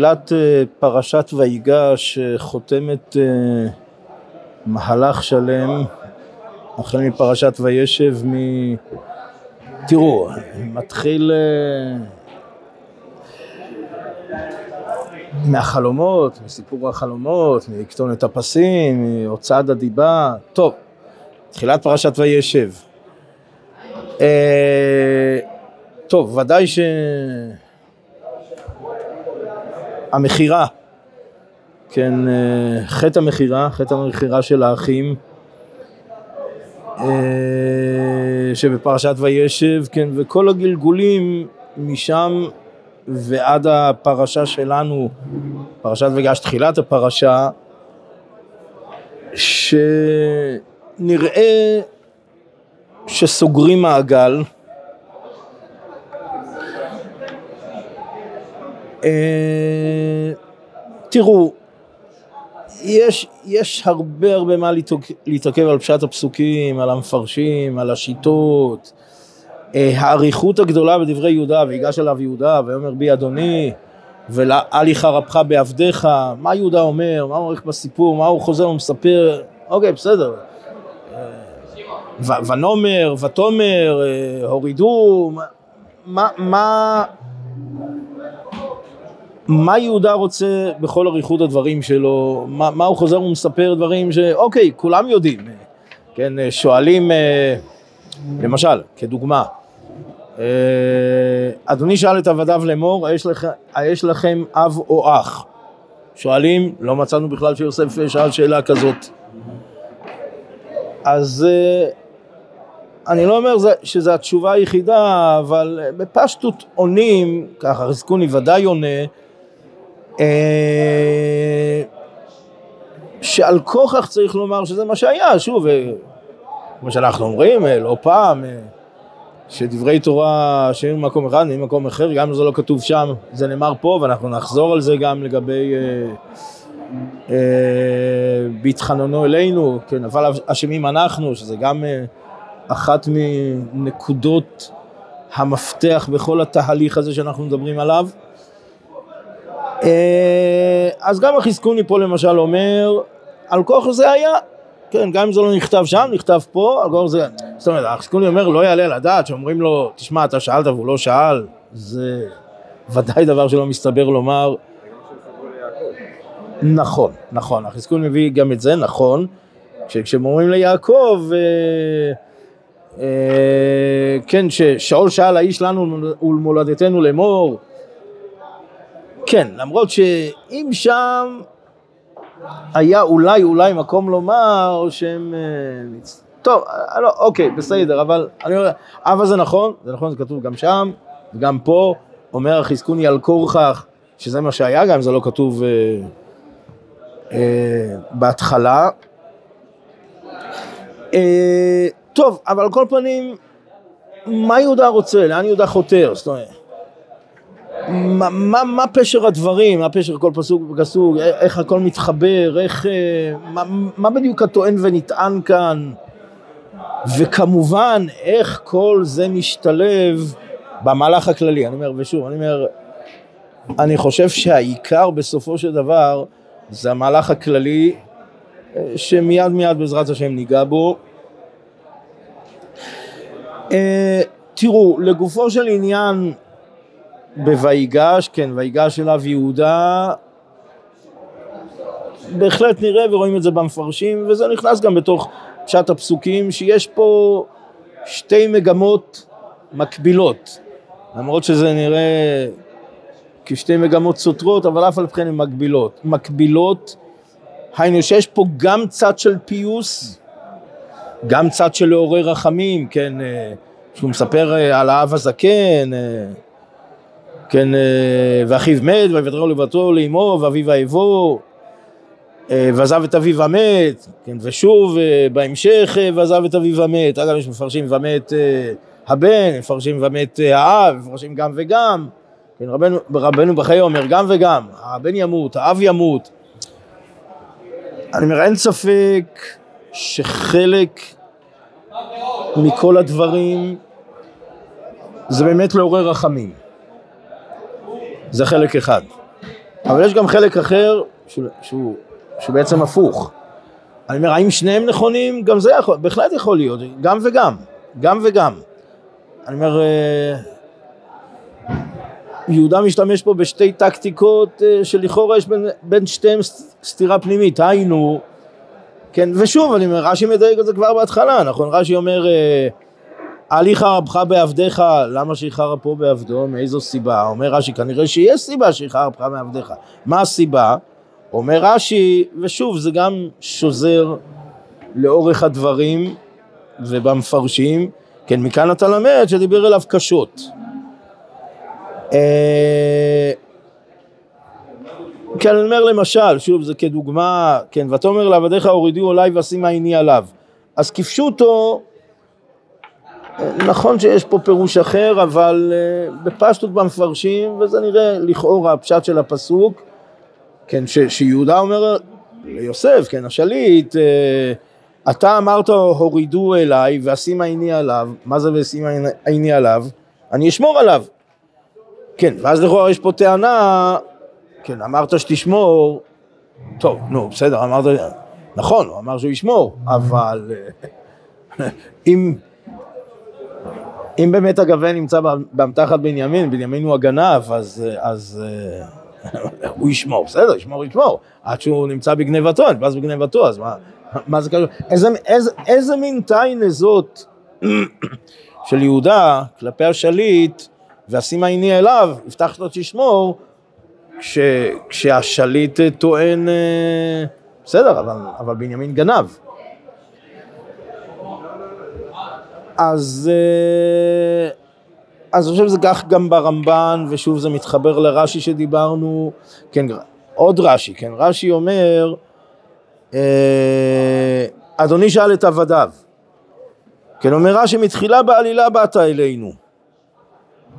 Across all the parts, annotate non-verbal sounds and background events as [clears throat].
תחילת אה, פרשת ויגש חותמת אה, מהלך שלם החל מפרשת וישב מ... תראו, מתחיל אה, מהחלומות, מסיפור החלומות, מכתונת הפסים, מהוצאת הדיבה, טוב, תחילת פרשת וישב. טוב, ודאי ש... המכירה, כן, אה, חטא המכירה, חטא המכירה של האחים, אה, שבפרשת וישב, כן, וכל הגלגולים משם ועד הפרשה שלנו, פרשת וגש, תחילת הפרשה, שנראה שסוגרים מעגל, תראו, יש, יש הרבה הרבה מה להתעכב על פשט הפסוקים, על המפרשים, על השיטות. אה, האריכות הגדולה בדברי יהודה, ויגש אליו יהודה, ויאמר בי אדוני, ואל יחרפך בעבדיך, מה יהודה אומר, מה הוא עורך בסיפור, מה הוא חוזר ומספר, אוקיי, בסדר. אה, ונאמר, ותאמר, הורידו, מה, מה, מה יהודה רוצה בכל אריכות הדברים שלו, מה, מה הוא חוזר ומספר דברים שאוקיי, כולם יודעים, כן, שואלים, אה, למשל, כדוגמה, אה, אדוני שאל את עבדיו לאמור, היש, לכ, היש לכם אב או אח? שואלים, לא מצאנו בכלל שיוסף שאל שאלה כזאת. אז אה, אני לא אומר שזו התשובה היחידה, אבל בפשטות עונים, ככה חזקוני ודאי עונה, שעל כוכך צריך לומר שזה מה שהיה, שוב, אה, כמו שאנחנו אומרים, אה, לא פעם, שדברי תורה שהיו במקום אחד, נהיים במקום אחר, גם אם זה לא כתוב שם, זה נאמר פה, ואנחנו נחזור על זה גם לגבי אה, אה, בהתחננו אלינו, כן, אבל אשמים אנחנו, שזה גם אה, אחת מנקודות המפתח בכל התהליך הזה שאנחנו מדברים עליו. אה, אז גם החזקוני פה למשל אומר, על כוח זה היה, כן, גם אם זה לא נכתב שם, נכתב פה, על כוח זה, זאת אומרת, החזקוני אומר, לא יעלה לדעת, שאומרים לו, תשמע, אתה שאלת והוא לא שאל, זה ודאי דבר שלא מסתבר לומר. נכון, נכון, החזקון מביא גם את זה, נכון, כשהם אומרים ליעקב, אה, אה, כן, ששאול שאל האיש לנו ולמולדתנו לאמור, כן, למרות שאם שם היה אולי אולי מקום לומר שהם... אה, טוב, אה, לא, אוקיי, בסדר, אבל אני אומר, אבל זה נכון, זה נכון, זה כתוב גם שם, וגם פה, אומר החזקוני על כורכך, שזה מה שהיה, גם אם זה לא כתוב אה, אה, בהתחלה. אה, טוב, אבל על כל פנים, מה יהודה רוצה? לאן יהודה חותר? זאת אומרת... מה, מה, מה פשר הדברים, מה פשר כל פסוק ופסוק, איך הכל מתחבר, איך, אה, מה, מה בדיוק הטוען ונטען כאן, וכמובן איך כל זה משתלב במהלך הכללי, אני אומר, ושוב, אני אומר, אני חושב שהעיקר בסופו של דבר זה המהלך הכללי אה, שמיד מיד בעזרת השם ניגע בו. אה, תראו, לגופו של עניין בויגש, כן, ויגש אליו יהודה, בהחלט נראה ורואים את זה במפרשים, וזה נכנס גם בתוך פשט הפסוקים, שיש פה שתי מגמות מקבילות, למרות שזה נראה כשתי מגמות סותרות, אבל אף על פי כן הן מקבילות. מקבילות, היינו שיש פה גם צד של פיוס, גם צד של לעורר רחמים, כן, אה, שהוא מספר אה, על האב הזקן, אה, כן, אה, ואחיו מת, ויוותרו לבתו לאמו, ואביו אהבו, אה, ועזב את אביו המת, כן, ושוב אה, בהמשך ועזב את אביו המת, אגב יש מפרשים ומת הבן, מפרשים ומת האב, מפרשים גם וגם, כן, רבנו, רבנו בחיי אומר גם וגם, הבן ימות, האב ימות. אני אומר, אין ספק שחלק מכל הדברים זה באמת לעורר רחמים. זה חלק אחד. אבל יש גם חלק אחר שהוא, שהוא, בעצם הפוך. אני אומר, האם שניהם נכונים? גם זה יכול, בהחלט יכול להיות, גם וגם, גם וגם. אני אומר, אה, יהודה משתמש פה בשתי טקטיקות אה, שלכאורה יש בין, בין שתיהם סתירה פנימית, היינו, כן, ושוב, אני אומר, רש"י מדייק את זה כבר בהתחלה, נכון? רש"י אומר, אל יחרבך בעבדיך, למה שיחר פה בעבדו? מאיזו סיבה? אומר רש"י, כנראה שיש סיבה שיחרבך בעבדיך. מה הסיבה? אומר רש"י, ושוב, זה גם שוזר לאורך הדברים ובמפרשים, כן, מכאן אתה למד שדיבר אליו קשות. אה, כן, אני אומר למשל, שוב, זה כדוגמה, כן, ותאמר לעבדיך הורידו עליי ואשימה עיני עליו. אז כפשוטו, נכון שיש פה פירוש אחר, אבל אה, בפשטות במפרשים, וזה נראה לכאורה הפשט של הפסוק, כן, ש, שיהודה אומר ליוסף, כן, השליט, אה, אתה אמרת הורידו אליי ואשימה עיני עליו, מה זה ואשימה עיני עליו? אני אשמור עליו. כן, ואז לכאורה יש פה טענה, כן, אמרת שתשמור, טוב, נו, בסדר, אמרת, נכון, הוא אמר שהוא ישמור, אבל אה, [laughs] אם, אם באמת הגוון נמצא באמתחת בנימין, בנימין הוא הגנב, אז, אז אה, הוא ישמור, בסדר, ישמור, ישמור, עד שהוא נמצא בגנבתו, נתפס בגנבתו, אז מה, מה זה קשור? איזה, איזה, איזה מין תיינה זאת [clears throat] של יהודה כלפי השליט, ואשימה עיני אליו, הבטחת לו תשמור, כש, כשהשליט טוען, אה, בסדר, אבל, אבל בנימין גנב. אז, אה, אז אני חושב שזה כך גם ברמב"ן, ושוב זה מתחבר לרש"י שדיברנו, כן, עוד רש"י, כן, רש"י אומר, אה, אדוני שאל את עבדיו, כן, אומר רש"י, מתחילה בעלילה באת אלינו,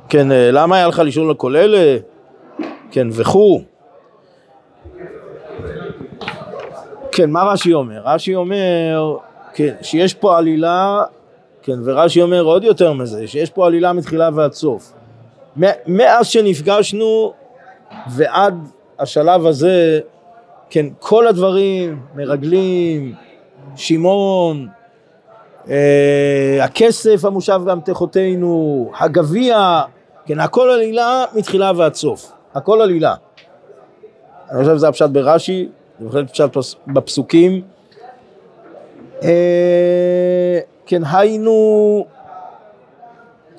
כן, אה, למה היה לך לשאול על כל אלה, כן, וכו', כן, מה רש"י אומר? רש"י אומר, כן, שיש פה עלילה כן, ורש"י אומר עוד יותר מזה, שיש פה עלילה מתחילה ועד סוף. מאז שנפגשנו ועד השלב הזה, כן, כל הדברים, מרגלים, שמעון, אה, הכסף המושב באמתחותינו, הגביע, כן, הכל עלילה מתחילה ועד סוף, הכל עלילה. אני חושב שזה הפשט ברש"י, זה בהחלט פשט בפסוקים. אה, כן, היינו,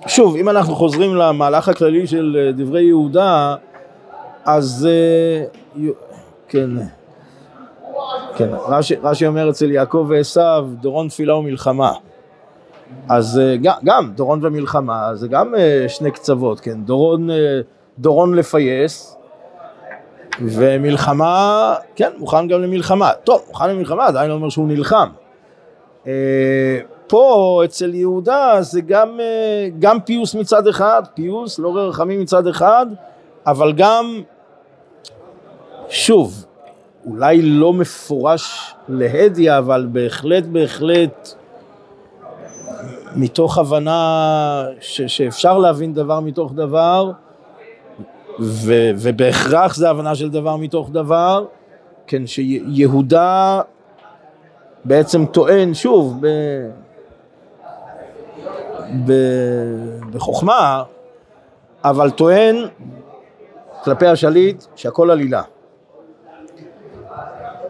שוב, אם אנחנו חוזרים למהלך הכללי של אה, דברי יהודה, אז אה, כן, כן, רש"י, רש"י אומר אצל יעקב ועשו, דורון תפילה ומלחמה. אז אה, גם, גם דורון ומלחמה זה גם שני קצוות, כן, דורון, דורון לפייס ומלחמה, כן, מוכן גם למלחמה. טוב, מוכן למלחמה עדיין לא אומר שהוא נלחם. פה אצל יהודה זה גם, אה, גם פיוס מצד אחד, פיוס, לא רחמים מצד אחד, אבל גם, שוב, אולי לא מפורש להדיא, אבל בהחלט בהחלט מתוך הבנה ש, שאפשר להבין דבר מתוך דבר, ו, ובהכרח זה הבנה של דבר מתוך דבר, כן, שיהודה בעצם טוען, שוב, ב... בחוכמה, אבל טוען כלפי השליט שהכל עלילה.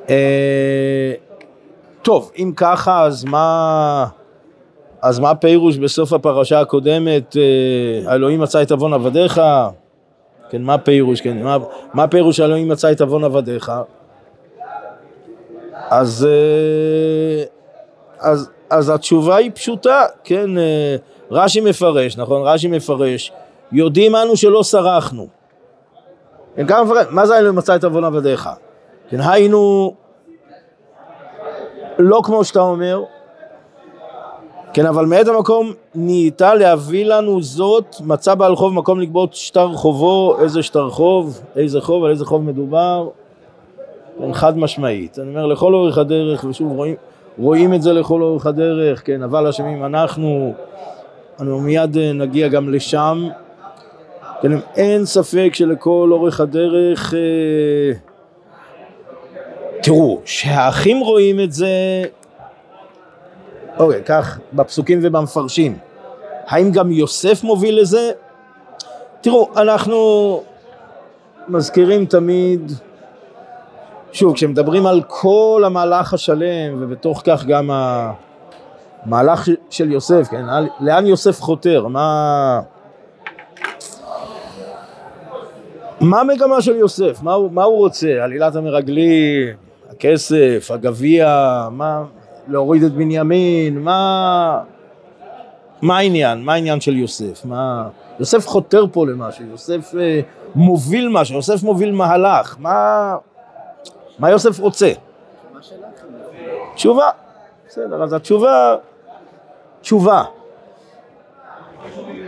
אה, טוב, אם ככה, אז מה, אז מה פירוש בסוף הפרשה הקודמת, אה, אלוהים מצא את עוון עבדיך? כן, מה פירוש, כן, מה, מה פירוש אלוהים מצא את עוון עבדיך? אז, אה, אז, אז התשובה היא פשוטה, כן, רש"י מפרש, נכון? רש"י מפרש, יודעים אנו שלא סרחנו. כן, כמה מפרש, מה זה היינו מצא את עוון עבדיך? כן, היינו לא כמו שאתה אומר, כן, אבל מעת המקום נהייתה להביא לנו זאת, מצא בעל חוב מקום לגבות שטר חובו, איזה שטר חוב, איזה חוב, על איזה חוב מדובר, כן, חד משמעית. אני אומר, לכל אורך הדרך, ושוב רואים, רואים את זה לכל אורך הדרך, כן, אבל אשמים אנחנו, אנחנו מיד אה, נגיע גם לשם, כן, אין ספק שלכל אורך הדרך, אה, תראו, שהאחים רואים את זה, אוקיי, כך בפסוקים ובמפרשים, האם גם יוסף מוביל לזה? תראו, אנחנו מזכירים תמיד, שוב, כשמדברים על כל המהלך השלם, ובתוך כך גם המהלך של יוסף, כן, לאן יוסף חותר, מה... מה המגמה של יוסף? מה הוא, מה הוא רוצה? עלילת המרגלים, הכסף, הגביע, מה... להוריד את בנימין, מה... מה העניין? מה העניין של יוסף? מה... יוסף חותר פה למשהו, יוסף אה, מוביל משהו, יוסף מוביל מהלך, מה... מה יוסף רוצה? תשובה. בסדר, אז התשובה, תשובה.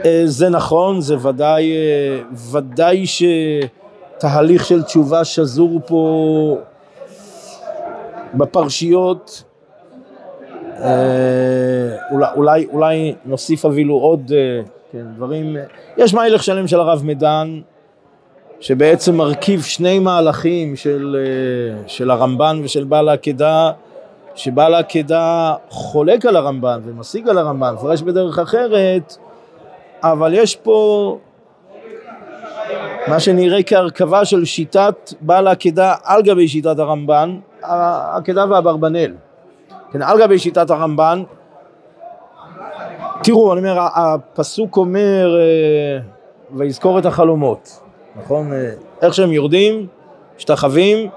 אה, זה נכון, זה ודאי, אה, ודאי שתהליך של תשובה שזור פה בפרשיות. אה, אולי, אולי, אולי נוסיף אפילו עוד כן, דברים, יש מילך שלם של הרב מדן שבעצם מרכיב שני מהלכים של, של הרמב"ן ושל בעל העקדה שבעל העקדה חולק על הרמב"ן ומשיג על הרמב"ן, מפרש בדרך אחרת אבל יש פה מה שנראה כהרכבה של שיטת בעל העקדה על גבי שיטת הרמב"ן, העקדה והאברבנאל. כן, על גבי שיטת הרמב"ן. תראו, אני אומר, הפסוק אומר, אה, ויזכור את החלומות, נכון? אה, איך שהם יורדים, משתחווים,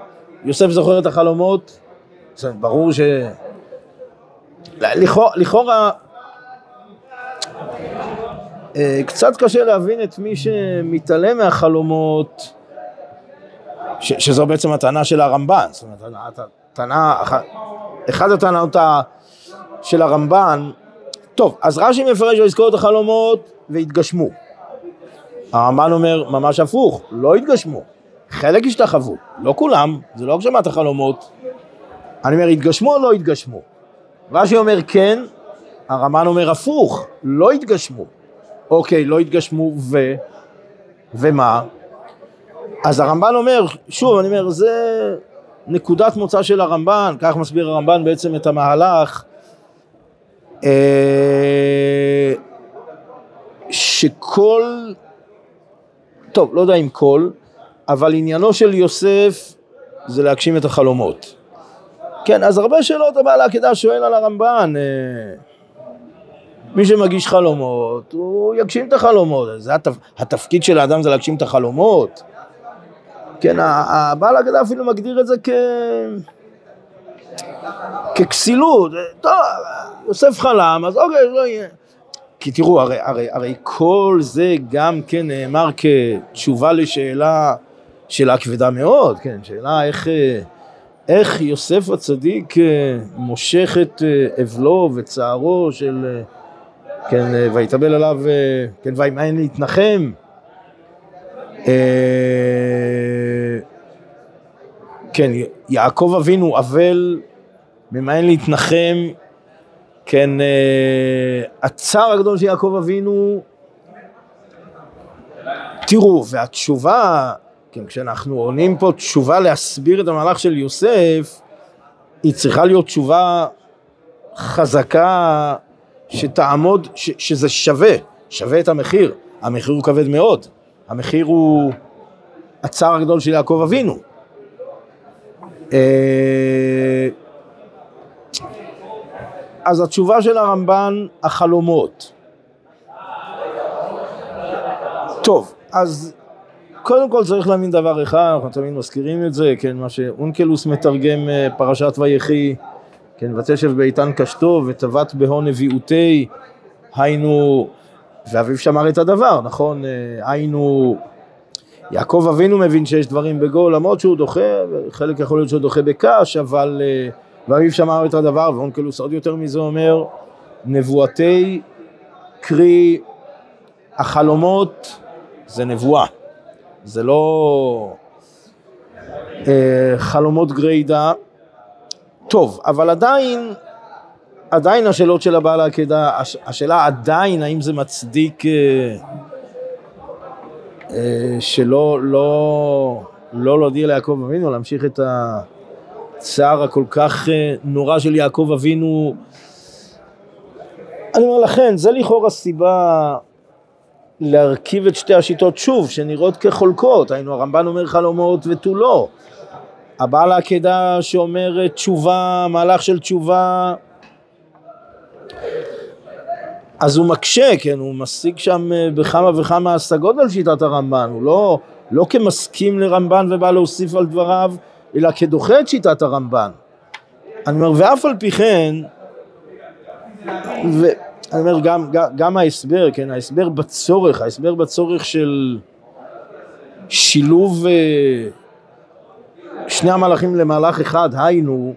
יוסף זוכר את החלומות, ברור ש... לכאורה אה, קצת קשה להבין את מי שמתעלם מהחלומות, ש, שזו בעצם הטענה של הרמב"ן, זאת אומרת, הטענה, אחד הטענות של הרמב"ן, טוב, אז רש"י מפרש ולזכור את החלומות והתגשמו. הרמב"ן אומר ממש הפוך, לא התגשמו, חלק השתחוו, לא כולם, זה לא הגשמת החלומות. אני אומר, התגשמו או לא התגשמו? רש"י אומר כן, הרמב"ן אומר הפוך, לא התגשמו. אוקיי, לא התגשמו ו... ומה? אז הרמב"ן אומר, שוב, אני אומר, זה נקודת מוצא של הרמב"ן, כך מסביר הרמב"ן בעצם את המהלך, אה, שכל, טוב, לא יודע אם כל, אבל עניינו של יוסף זה להגשים את החלומות. כן, אז הרבה שאלות הבעל העקדה שואל על הרמב"ן, אה, מי שמגיש חלומות, הוא יגשים את החלומות. זה התפ... התפקיד של האדם זה להגשים את החלומות. כן, הבעל הגדה אפילו מגדיר את זה כ... ככסילות. טוב, יוסף חלם, אז אוקיי, לא יהיה. כי תראו, הרי, הרי, הרי כל זה גם כן נאמר כתשובה לשאלה, שאלה כבדה מאוד, כן, שאלה איך, איך יוסף הצדיק מושך את אבלו וצערו של כן, אה, ויתאבל עליו, אה, כן, וימאן להתנחם. אה, כן, יעקב אבינו אבל, ממאן להתנחם, כן, הצער הגדול של יעקב אבינו, תראו, והתשובה, כן, כשאנחנו עונים פה תשובה להסביר את המהלך של יוסף, היא צריכה להיות תשובה חזקה שתעמוד, ש, שזה שווה, שווה את המחיר. המחיר הוא כבד מאוד, המחיר הוא הצער הגדול של יעקב אבינו. אה, אז התשובה של הרמב"ן, החלומות. טוב, אז קודם כל צריך להבין דבר אחד, אנחנו תמיד מזכירים את זה, כן, מה שאונקלוס מתרגם אה, פרשת ויחי, כן, ותשב באיתן קשתו וטבעת בהון נביאותי, היינו, ואביו שמר את הדבר, נכון? אה, היינו, יעקב אבינו מבין שיש דברים בגו, למרות שהוא דוחה, חלק יכול להיות שהוא דוחה בקש, אבל, אה, ואביו שמר את הדבר, ואונקלוס עוד יותר מזה אומר, נבואתי, קרי, החלומות זה נבואה, זה לא אה, חלומות גרידא, טוב, אבל עדיין, עדיין השאלות של הבעל העקדה, השאלה עדיין האם זה מצדיק, אה, אה, שלא לא, לא להודיע ליעקב אבינו, להמשיך את הצער הכל כך אה, נורא של יעקב אבינו. אני אומר לכן, זה לכאורה סיבה להרכיב את שתי השיטות שוב, שנראות כחולקות, היינו הרמב"ן אומר חלומות ותו לא. הבעל העקדה שאומר תשובה, מהלך של תשובה, אז הוא מקשה, כן, הוא משיג שם אה, בכמה וכמה השגות על שיטת הרמב"ן, הוא לא, לא כמסכים לרמב"ן ובא להוסיף על דבריו, אלא כדוחה את שיטת הרמב"ן. אני אומר, ואף על פי כן, ואני אומר, גם, גם, גם ההסבר, כן, ההסבר בצורך, ההסבר בצורך של שילוב אה, שני המהלכים למהלך אחד, היינו,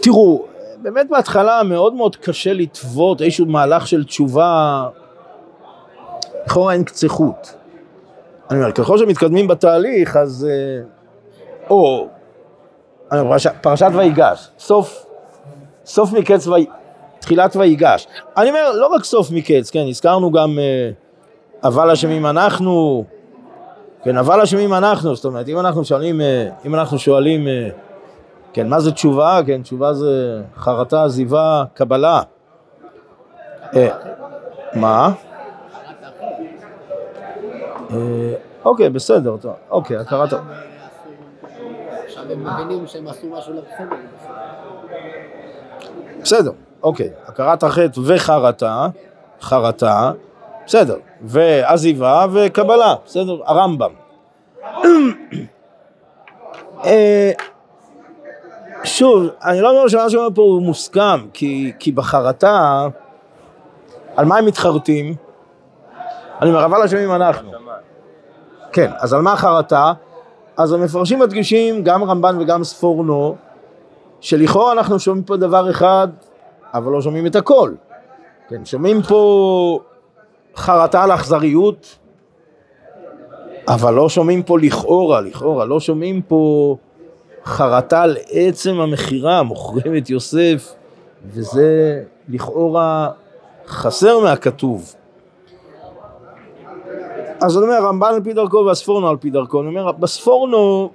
תראו, באמת בהתחלה מאוד מאוד קשה לטוות איזשהו מהלך של תשובה, לכאורה אין קצה חוט. אני אומר, ככל שמתקדמים בתהליך, אז... אה, או, אני פרשת, ויגש, סוף, סוף מקץ, ו... תחילת ויגש. אני אומר, לא רק סוף מקץ, כן, הזכרנו גם אה, אבל אשמים אנחנו, כן, אבל אשמים אנחנו, זאת אומרת, אם אנחנו שואלים, אה, אם אנחנו שואלים כן, מה זה תשובה? כן, תשובה זה חרטה, עזיבה, קבלה. אה, מה? אה, אוקיי, בסדר, טוב, אוקיי, הכרת... עכשיו הם מבינים שהם עשו משהו לא בסדר. אוקיי, הכרת החטא וחרטה, חרטה, בסדר, ועזיבה וקבלה, בסדר, הרמב"ם. אה, שוב, אני לא אומר שמה שאומר פה הוא מוסכם, כי, כי בחרטה, על מה הם מתחרטים? אני אומר, אבל אשמים אנחנו. כן, אז על מה החרטה? אז המפרשים מדגישים, גם רמב"ן וגם ספורנו, שלכאורה אנחנו שומעים פה דבר אחד, אבל לא שומעים את הכל. כן, שומעים פה חרטה על אכזריות, אבל לא שומעים פה לכאורה, לכאורה, לא שומעים פה חרטה על עצם המכירה, מוכרים את יוסף, וזה לכאורה חסר מהכתוב. אז אני אומר, הרמב"ן על פי דרכו והספורנו על פי דרכו, אני אומר, בספורנו,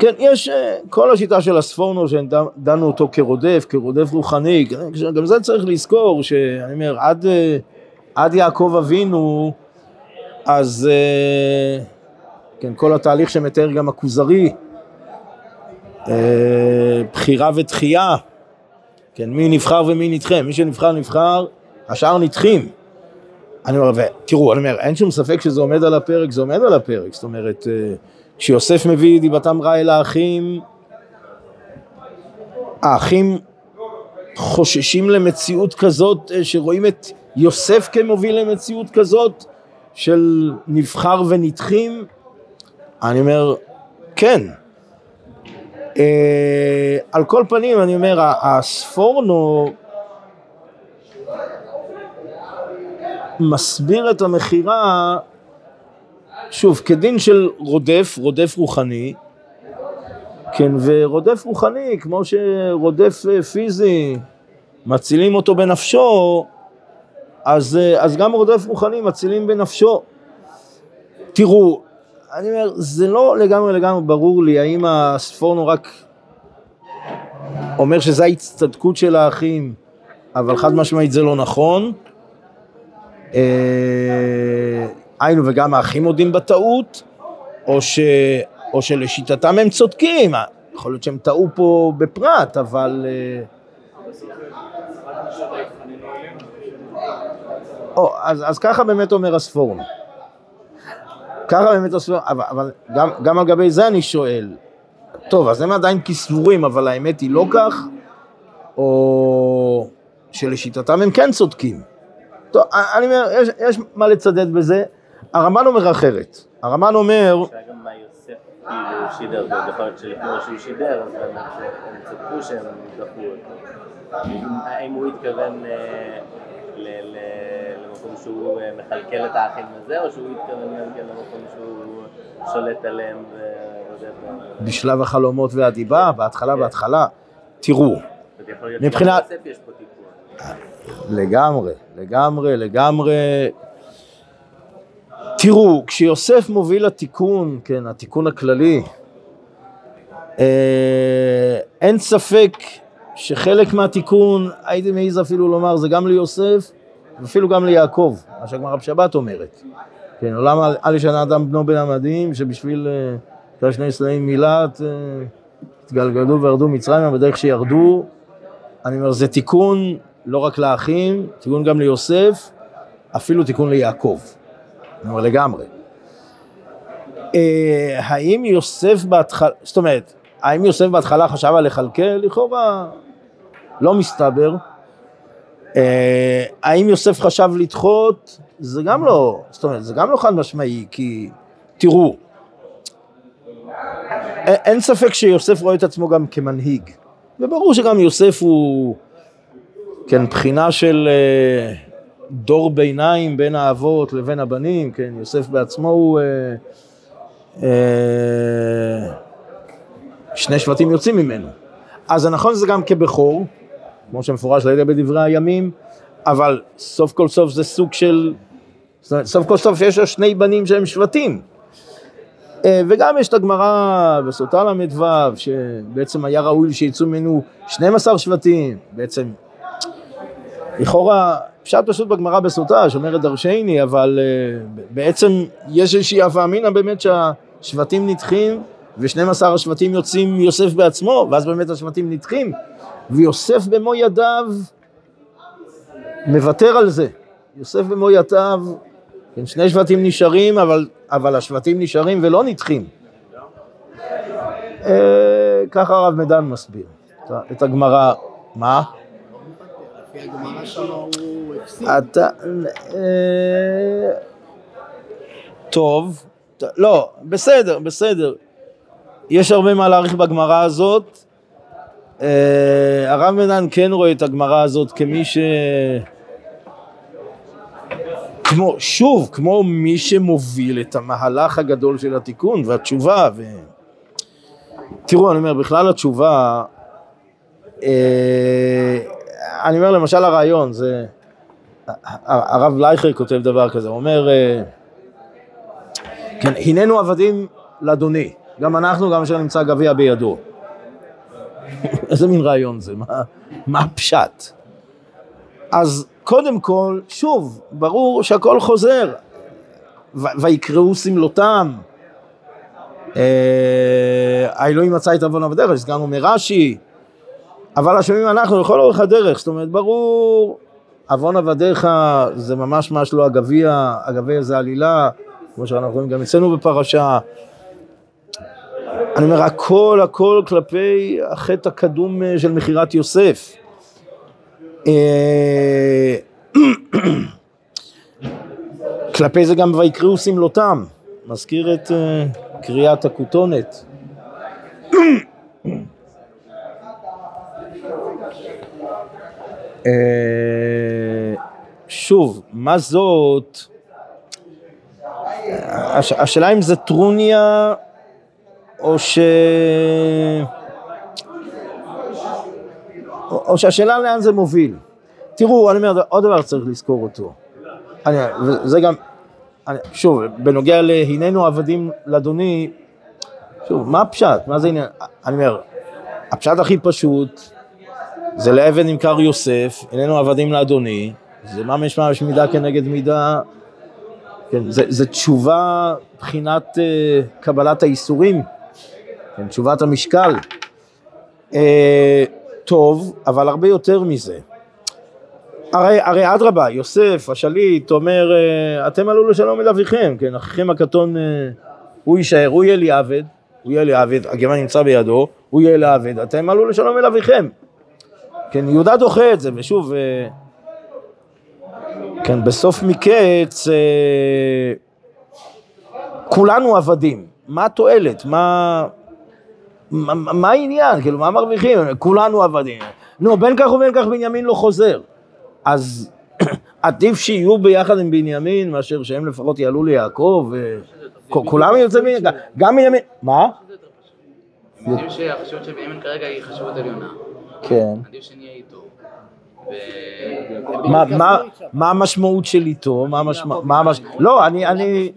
כן, יש אה, כל השיטה של הספורנו שדנו אותו כרודף, כרודף רוחני, גם זה צריך לזכור, שאני אומר, עד, אה, עד יעקב אבינו, אז אה, כן, כל התהליך שמתאר גם הכוזרי, בחירה ותחייה, כן, מי נבחר ומי נדחה, מי שנבחר נבחר, השאר נדחים. אני אומר, ותראו, אני אומר, אין שום ספק שזה עומד על הפרק, זה עומד על הפרק, זאת אומרת, כשיוסף מביא דיבתם רע אל האחים, האחים חוששים למציאות כזאת, אה, שרואים את יוסף כמוביל למציאות כזאת של נבחר ונדחים, אני אומר, כן. אה, על כל פנים, אני אומר, הספורנו מסביר את המכירה, שוב, כדין של רודף, רודף רוחני, כן, ורודף רוחני, כמו שרודף אה, פיזי, מצילים אותו בנפשו, אז, אה, אז גם רודף רוחני מצילים בנפשו. תראו, אני אומר, זה לא לגמרי לגמרי ברור לי האם הספורנו רק אומר שזו ההצטדקות של האחים, אבל חד משמעית זה לא נכון. היינו וגם האחים מודים בטעות, או, ש, או שלשיטתם הם צודקים, יכול להיות שהם טעו פה בפרט, אבל... אה, או, אז, אז ככה באמת אומר הספורנו. ככה באמת עשו, אבל, אבל גם, גם על גבי זה אני שואל, טוב, אז הם עדיין כסבורים, אבל האמת היא לא כך, או שלשיטתם הם כן צודקים. טוב, אני אומר, יש, יש מה לצדד בזה, הרמב"ן אומר אחרת. הרמב"ן אומר... כאילו שידר, זה יכול להיות שלפני שהוא שידר, אז הם צדקו שהם דחו אותו. האם הוא התכוון אה, למקום שהוא אה, מכלכל את האחים הזה, או שהוא התכוון גם למקום שהוא שולט עליהם בשלב החלומות והדיבה, בהתחלה, בהתחלה. תראו, מבחינת... לגמרי, לגמרי, לגמרי. תראו, כשיוסף מוביל לתיקון, כן, התיקון הכללי, אה, אין ספק שחלק מהתיקון, הייתי מעז אפילו לומר, זה גם ליוסף ואפילו גם ליעקב, מה שהגמרא בשבת אומרת. כן, עולם אל ישנה אדם בנו בין המדים, שבשביל אה, שני סלעים מילת, אה, התגלגלו וירדו מצרימה בדרך שירדו. אני אומר, זה תיקון לא רק לאחים, תיקון גם ליוסף, אפילו תיקון ליעקב. אני אומר לגמרי. אה, האם יוסף בהתחלה, זאת אומרת, האם יוסף בהתחלה חשב על לכלכל? לכאורה לא מסתבר. אה, האם יוסף חשב לדחות? זה גם לא, זאת אומרת, זה גם לא חד משמעי, כי תראו, אין ספק שיוסף רואה את עצמו גם כמנהיג, וברור שגם יוסף הוא, כן, בחינה של אה, דור ביניים בין האבות לבין הבנים, כן, יוסף בעצמו הוא, אה, אה, שני שבטים יוצאים ממנו. אז זה נכון שזה גם כבכור, כמו שמפורש לידי בדברי הימים, אבל סוף כל סוף זה סוג של, סוף כל סוף יש לו שני בנים שהם שבטים. אה, וגם יש את הגמרא בסוטה ל"ו, שבעצם היה ראוי שיצאו ממנו 12 שבטים, בעצם לכאורה, פשט פשוט בגמרא בסוטה, שאומרת דרשני, אבל uh, בעצם יש איזושהי הווה אמינא באמת שהשבטים נדחים, ו-12 השבטים יוצאים יוסף בעצמו, ואז באמת השבטים נדחים, ויוסף במו ידיו מוותר על זה. יוסף במו ידיו, כן, שני שבטים נשארים, אבל, אבל השבטים נשארים ולא נדחים. אה, ככה הרב מדן מסביר את הגמרא. מה? אתה... אה, טוב, לא, בסדר, בסדר. יש הרבה מה להעריך בגמרא הזאת. אה, הרב מנן כן רואה את הגמרא הזאת כמי ש... כמו, שוב, כמו מי שמוביל את המהלך הגדול של התיקון והתשובה. ו... תראו, אני אומר, בכלל התשובה, אה, אני אומר למשל הרעיון, זה, הרב בלייכר כותב דבר כזה, הוא אומר, אה, כן, הננו עבדים לאדוני, גם אנחנו, גם אשר נמצא גביע בידו. [laughs] איזה מין רעיון זה, מה, מה הפשט? אז קודם כל, שוב, ברור שהכל חוזר, ויקראו סמלותם, אה, האלוהים מצא את עוון עבדיך, שהזכרנו מרש"י, אבל אשמים אנחנו לכל אורך הדרך, זאת אומרת, ברור, עוון עבדיך זה ממש ממש לא הגביע, הגביע זה עלילה, כמו שאנחנו רואים גם אצלנו בפרשה. אני אומר, הכל הכל כלפי החטא הקדום אה, של מכירת יוסף. אה, [clears throat] כלפי זה גם ויקראו סמלותם, מזכיר את אה, קריאת הכותונת. [clears throat] שוב, מה זאת? הש, השאלה אם זה טרוניה או ש... או, שהשאלה לאן זה מוביל. תראו, אני אומר, עוד דבר צריך לזכור אותו. אני, וזה גם, אני, שוב, בנוגע להננו עבדים לאדוני, שוב, מה הפשט? מה זה עניין? אני אומר, הפשט הכי פשוט זה לאבן נמכר יוסף, הננו עבדים לאדוני, זה מה משמע יש מידה כנגד מידה, כן, זה, זה תשובה מבחינת uh, קבלת האיסורים, כן, תשובת המשקל. Uh, טוב, אבל הרבה יותר מזה. הרי, הרי אדרבה, יוסף, השליט, אומר, uh, אתם עלו לשלום אל אביכם, כן, אחיכם הקטון, uh, הוא יישאר, הוא יהיה לי עבד, הוא יהיה לי עבד, הגמן נמצא בידו, הוא יהיה לי עבד, אתם עלו לשלום אל אביכם. כן, יהודה דוחה את זה, ושוב, אה, כן, בסוף מקץ, אה, כולנו עבדים, מה התועלת? מה, מה, מה העניין? כאילו, מה מרוויחים? כולנו עבדים. נו, בין כך ובין כך בנימין לא חוזר. אז עדיף שיהיו ביחד עם בנימין, מאשר שהם לפחות יעלו ליעקב, וכולם יוצאים, גם בנימין, מה? יודעים שהחשיבות של בנימין כרגע היא חשיבות עליונה. כן. עדיף שנהיה איתו. מה- מה- מה המשמעות של איתו? מה המשמעות? מה המש- לא, אני, אני,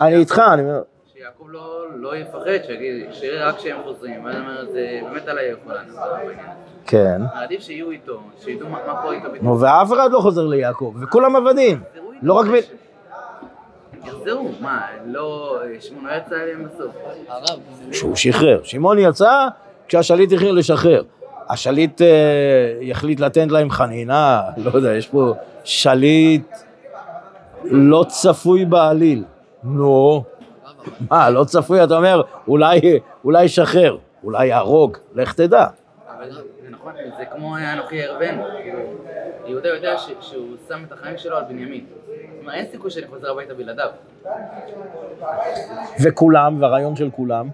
אני איתך, אני אומר, שיעקב לא, לא יפחד, שיגיד, שיראה רק כשהם חוזרים, אומר, זה באמת עליי יכולנו. כן. עדיף שיהיו איתו, שידעו מה קורה איתו בדיוק. נו, ואף אחד לא חוזר ליעקב, וכולם עבדים. לא רק ב... יחזרו, מה, לא, שמעון לא יצא אליהם בסוף. שהוא שחרר. שמעון יצא כשהשליט החליט לשחרר. השליט אה, יחליט לתת להם חנינה, לא יודע, יש פה שליט לא צפוי בעליל. נו, מה, לא צפוי, אתה אומר, אולי, אולי ישחרר, אולי יהרוג, לך תדע. אבל זה נכון, זה כמו אנוכי ירבנו. יהודה יודע שהוא שם את החיים שלו על בנימין. אומרת, אין סיכוי שאני חוזר הביתה בלעדיו. וכולם, והרעיון של כולם,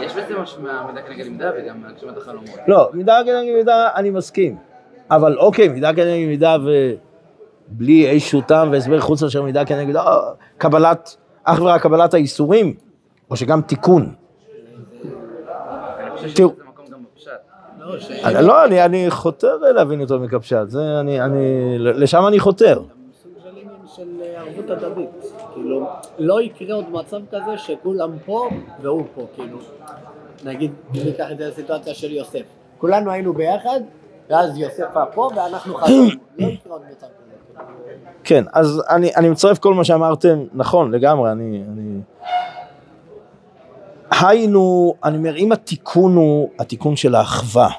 יש בזה משהו מהמידה כנגד מידה וגם מהגשמת החלומות. לא, מידה כנגד מידה אני מסכים. אבל אוקיי, מידה כנגד מידה ובלי איזשהו טעם והסבר חוץ מאשר מידה כנגד מידה, אה, קבלת, אך ורק קבלת האיסורים, או שגם תיקון. אני חושב תראו. שזה מקום גם בפשט. לא. אני, לא, אני, חותר להבין אותו מקפשט, זה אני, אני, לשם אני חותר. של אה, ערבות הדדית. כאילו, לא יקרה עוד מצב כזה שכולם פה והוא פה, כאילו. נגיד, ניקח את זה לסיטואציה של יוסף. כולנו היינו ביחד, ואז יוסף היה פה ואנחנו חזרנו. לא יקרה עוד מצב כזה. כן, אז אני, אני מצרף כל מה שאמרתם, נכון, לגמרי, אני... אני... היינו, אני אומר, אם התיקון הוא התיקון של האחווה,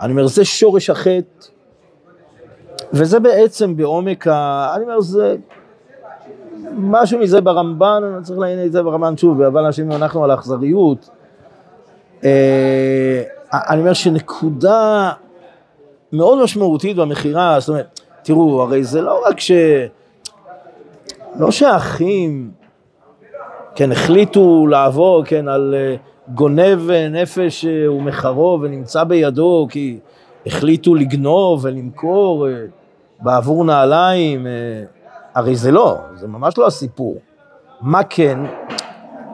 אני אומר, זה שורש החטא, וזה בעצם בעומק ה... אני אומר, זה... משהו מזה ברמב"ן, אני צריך לעניין את זה ברמב"ן שוב, אבל אנשים אנחנו על האכזריות. אה, אני אומר שנקודה מאוד משמעותית במכירה, זאת אומרת, תראו, הרי זה לא רק ש... לא שהאחים, כן, החליטו לעבור, כן, על אה, גונב נפש אה, ומחרו ונמצא בידו, כי החליטו לגנוב ולמכור בעבור נעליים, הרי זה לא, זה ממש לא הסיפור. מה כן?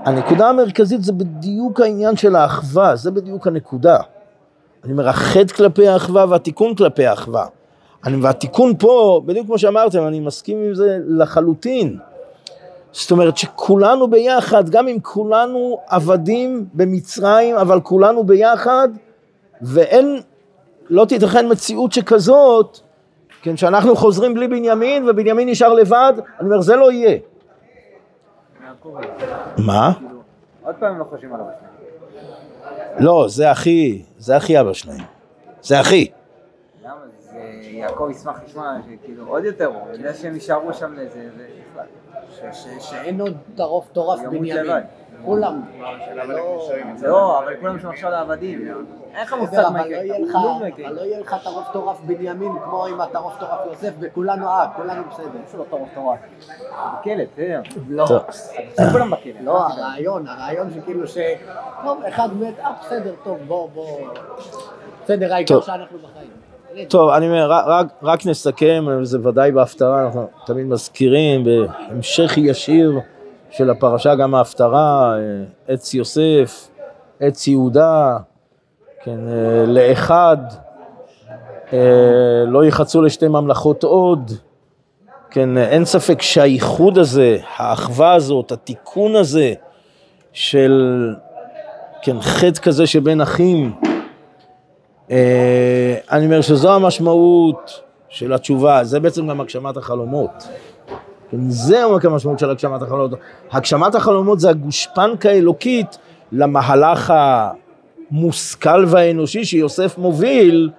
הנקודה המרכזית זה בדיוק העניין של האחווה, זה בדיוק הנקודה. אני החטא כלפי האחווה והתיקון כלפי האחווה. אני, והתיקון פה, בדיוק כמו שאמרתם, אני מסכים עם זה לחלוטין. זאת אומרת שכולנו ביחד, גם אם כולנו עבדים במצרים, אבל כולנו ביחד, ואין, לא תיתכן מציאות שכזאת, כן, שאנחנו חוזרים בלי בנימין ובנימין נשאר לבד, אני אומר, זה לא יהיה. מה? עוד פעם לא חושבים על אבא שלהם. לא, זה אחי, זה אחי אבא שלהם. זה אחי. למה? זה יעקב ישמח לשמוע שכאילו עוד יותר, הוא יודע שהם יישארו שם לזה, זה בכלל. ש- ש- שאין עוד טרוף טורף בנימין. כולם. לא, אבל כולם שם עכשיו לעבדים. אין לך מושג מה לא לא יקרה. אבל לא יהיה לך טרוף טורף בנימין כמו עם הטרוף טורף יוסף וכולנו אה, כולנו בסדר. יש לו טרוף תורה. בכלא, בסדר. לא, כולם בכלא. לא, הרעיון, הרעיון שכאילו ש... טוב, אחד מת, אה, בסדר, טוב, בוא, בוא... בסדר, העיקר. שאנחנו בחיים. טוב, אני אומר, רק, רק נסכם, זה ודאי בהפטרה, אנחנו תמיד מזכירים, בהמשך ישיר של הפרשה, גם ההפטרה, אה, עץ יוסף, עץ יהודה, כן, אה, לאחד, אה, לא יחצו לשתי ממלכות עוד, כן, אין ספק שהאיחוד הזה, האחווה הזאת, התיקון הזה של, כן, חטא כזה שבין אחים, אני אומר שזו המשמעות של התשובה, זה בעצם גם הגשמת החלומות. כן, זה עומק המשמעות של הגשמת החלומות. הגשמת החלומות זה הגושפנקה האלוקית למהלך המושכל והאנושי שיוסף מוביל,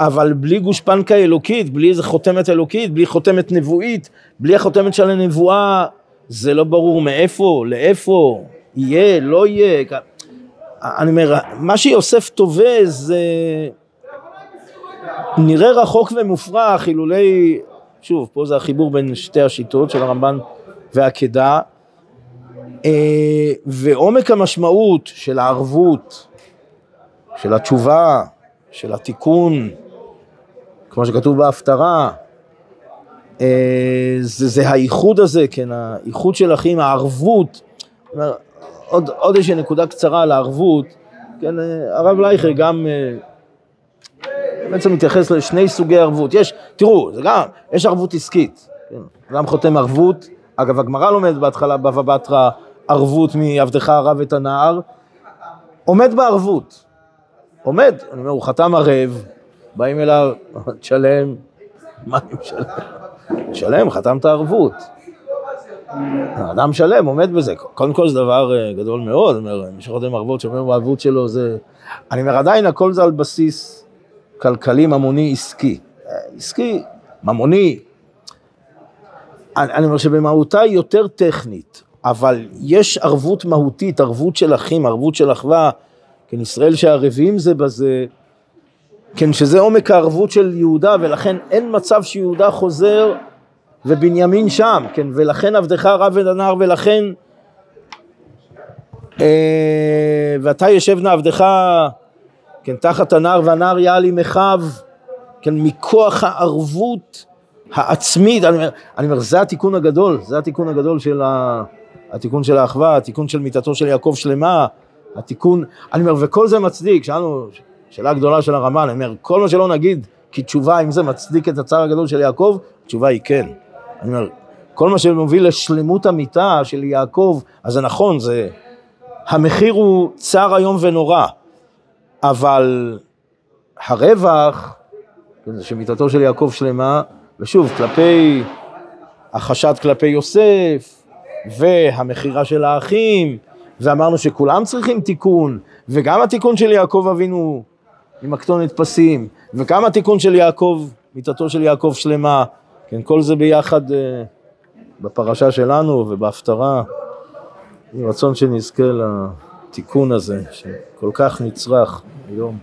אבל בלי גושפנקה אלוקית, בלי איזה חותמת אלוקית, בלי חותמת נבואית, בלי החותמת של הנבואה, זה לא ברור מאיפה, לאיפה, יהיה, לא יהיה. אני אומר, מה שיוסף תובע זה נראה רחוק ומופרך, אילולי, שוב, פה זה החיבור בין שתי השיטות של הרמב"ן והעקדה, אה, ועומק המשמעות של הערבות, של התשובה, של התיקון, כמו שכתוב בהפטרה, אה, זה, זה האיחוד הזה, כן, האיחוד של אחים, הערבות, עוד, עוד איזושהי נקודה קצרה על הערבות, כן, אה, הרב לייכר גם בעצם מתייחס לשני סוגי ערבות. יש, תראו, זה גם, יש ערבות עסקית. כן, אדם חותם ערבות, אגב, הגמרא לומדת בהתחלה בבא בתרא ערבות מעבדך הרב את הנער, עומד בערבות. עומד, אני אומר, הוא חתם ערב, באים אליו, [laughs] תשלם, מה אני משלם? שלם, חתמת ערבות. האדם שלם, עומד בזה. קודם כל זה דבר אה, גדול מאוד, מי שחותם ערבות, שאומר בערבות שלו זה... אני אומר, עדיין הכל זה על בסיס כלכלי, ממוני, עסקי. עסקי, ממוני. אני אני אומר שבמהותה היא יותר טכנית, אבל יש ערבות מהותית, ערבות של אחים, ערבות של אחווה, כן, ישראל שערבים זה בזה, כן, שזה עומק הערבות של יהודה, ולכן אין מצב שיהודה חוזר ובנימין שם, כן, ולכן עבדך רב את הנער, ולכן אה, ואתה ישב נא עבדך, כן, תחת הנער, והנער יעל עמך, כן, מכוח הערבות העצמית, אני אומר, אני אומר, זה התיקון הגדול, זה התיקון הגדול של ה... התיקון של האחווה, התיקון של מיתתו של יעקב שלמה, התיקון, אני אומר, וכל זה מצדיק, שאלנו, שאלה גדולה של הרמב"ן, אני אומר, כל מה שלא נגיד כתשובה, אם זה מצדיק את הצער הגדול של יעקב, התשובה היא כן. אני אומר, כל מה שמוביל לשלמות המיתה של יעקב, אז זה נכון, זה... המחיר הוא צער איום ונורא, אבל הרווח, כן, זה שמיתתו של יעקב שלמה, ושוב, כלפי החשד כלפי יוסף, והמכירה של האחים, ואמרנו שכולם צריכים תיקון, וגם התיקון של יעקב אבינו עם הכתונת פסים, וגם התיקון של יעקב, מיתתו של יעקב שלמה, כן, כל זה ביחד אה, בפרשה שלנו ובהפטרה. יהי רצון שנזכה לתיקון הזה, שכל כך נצרך היום.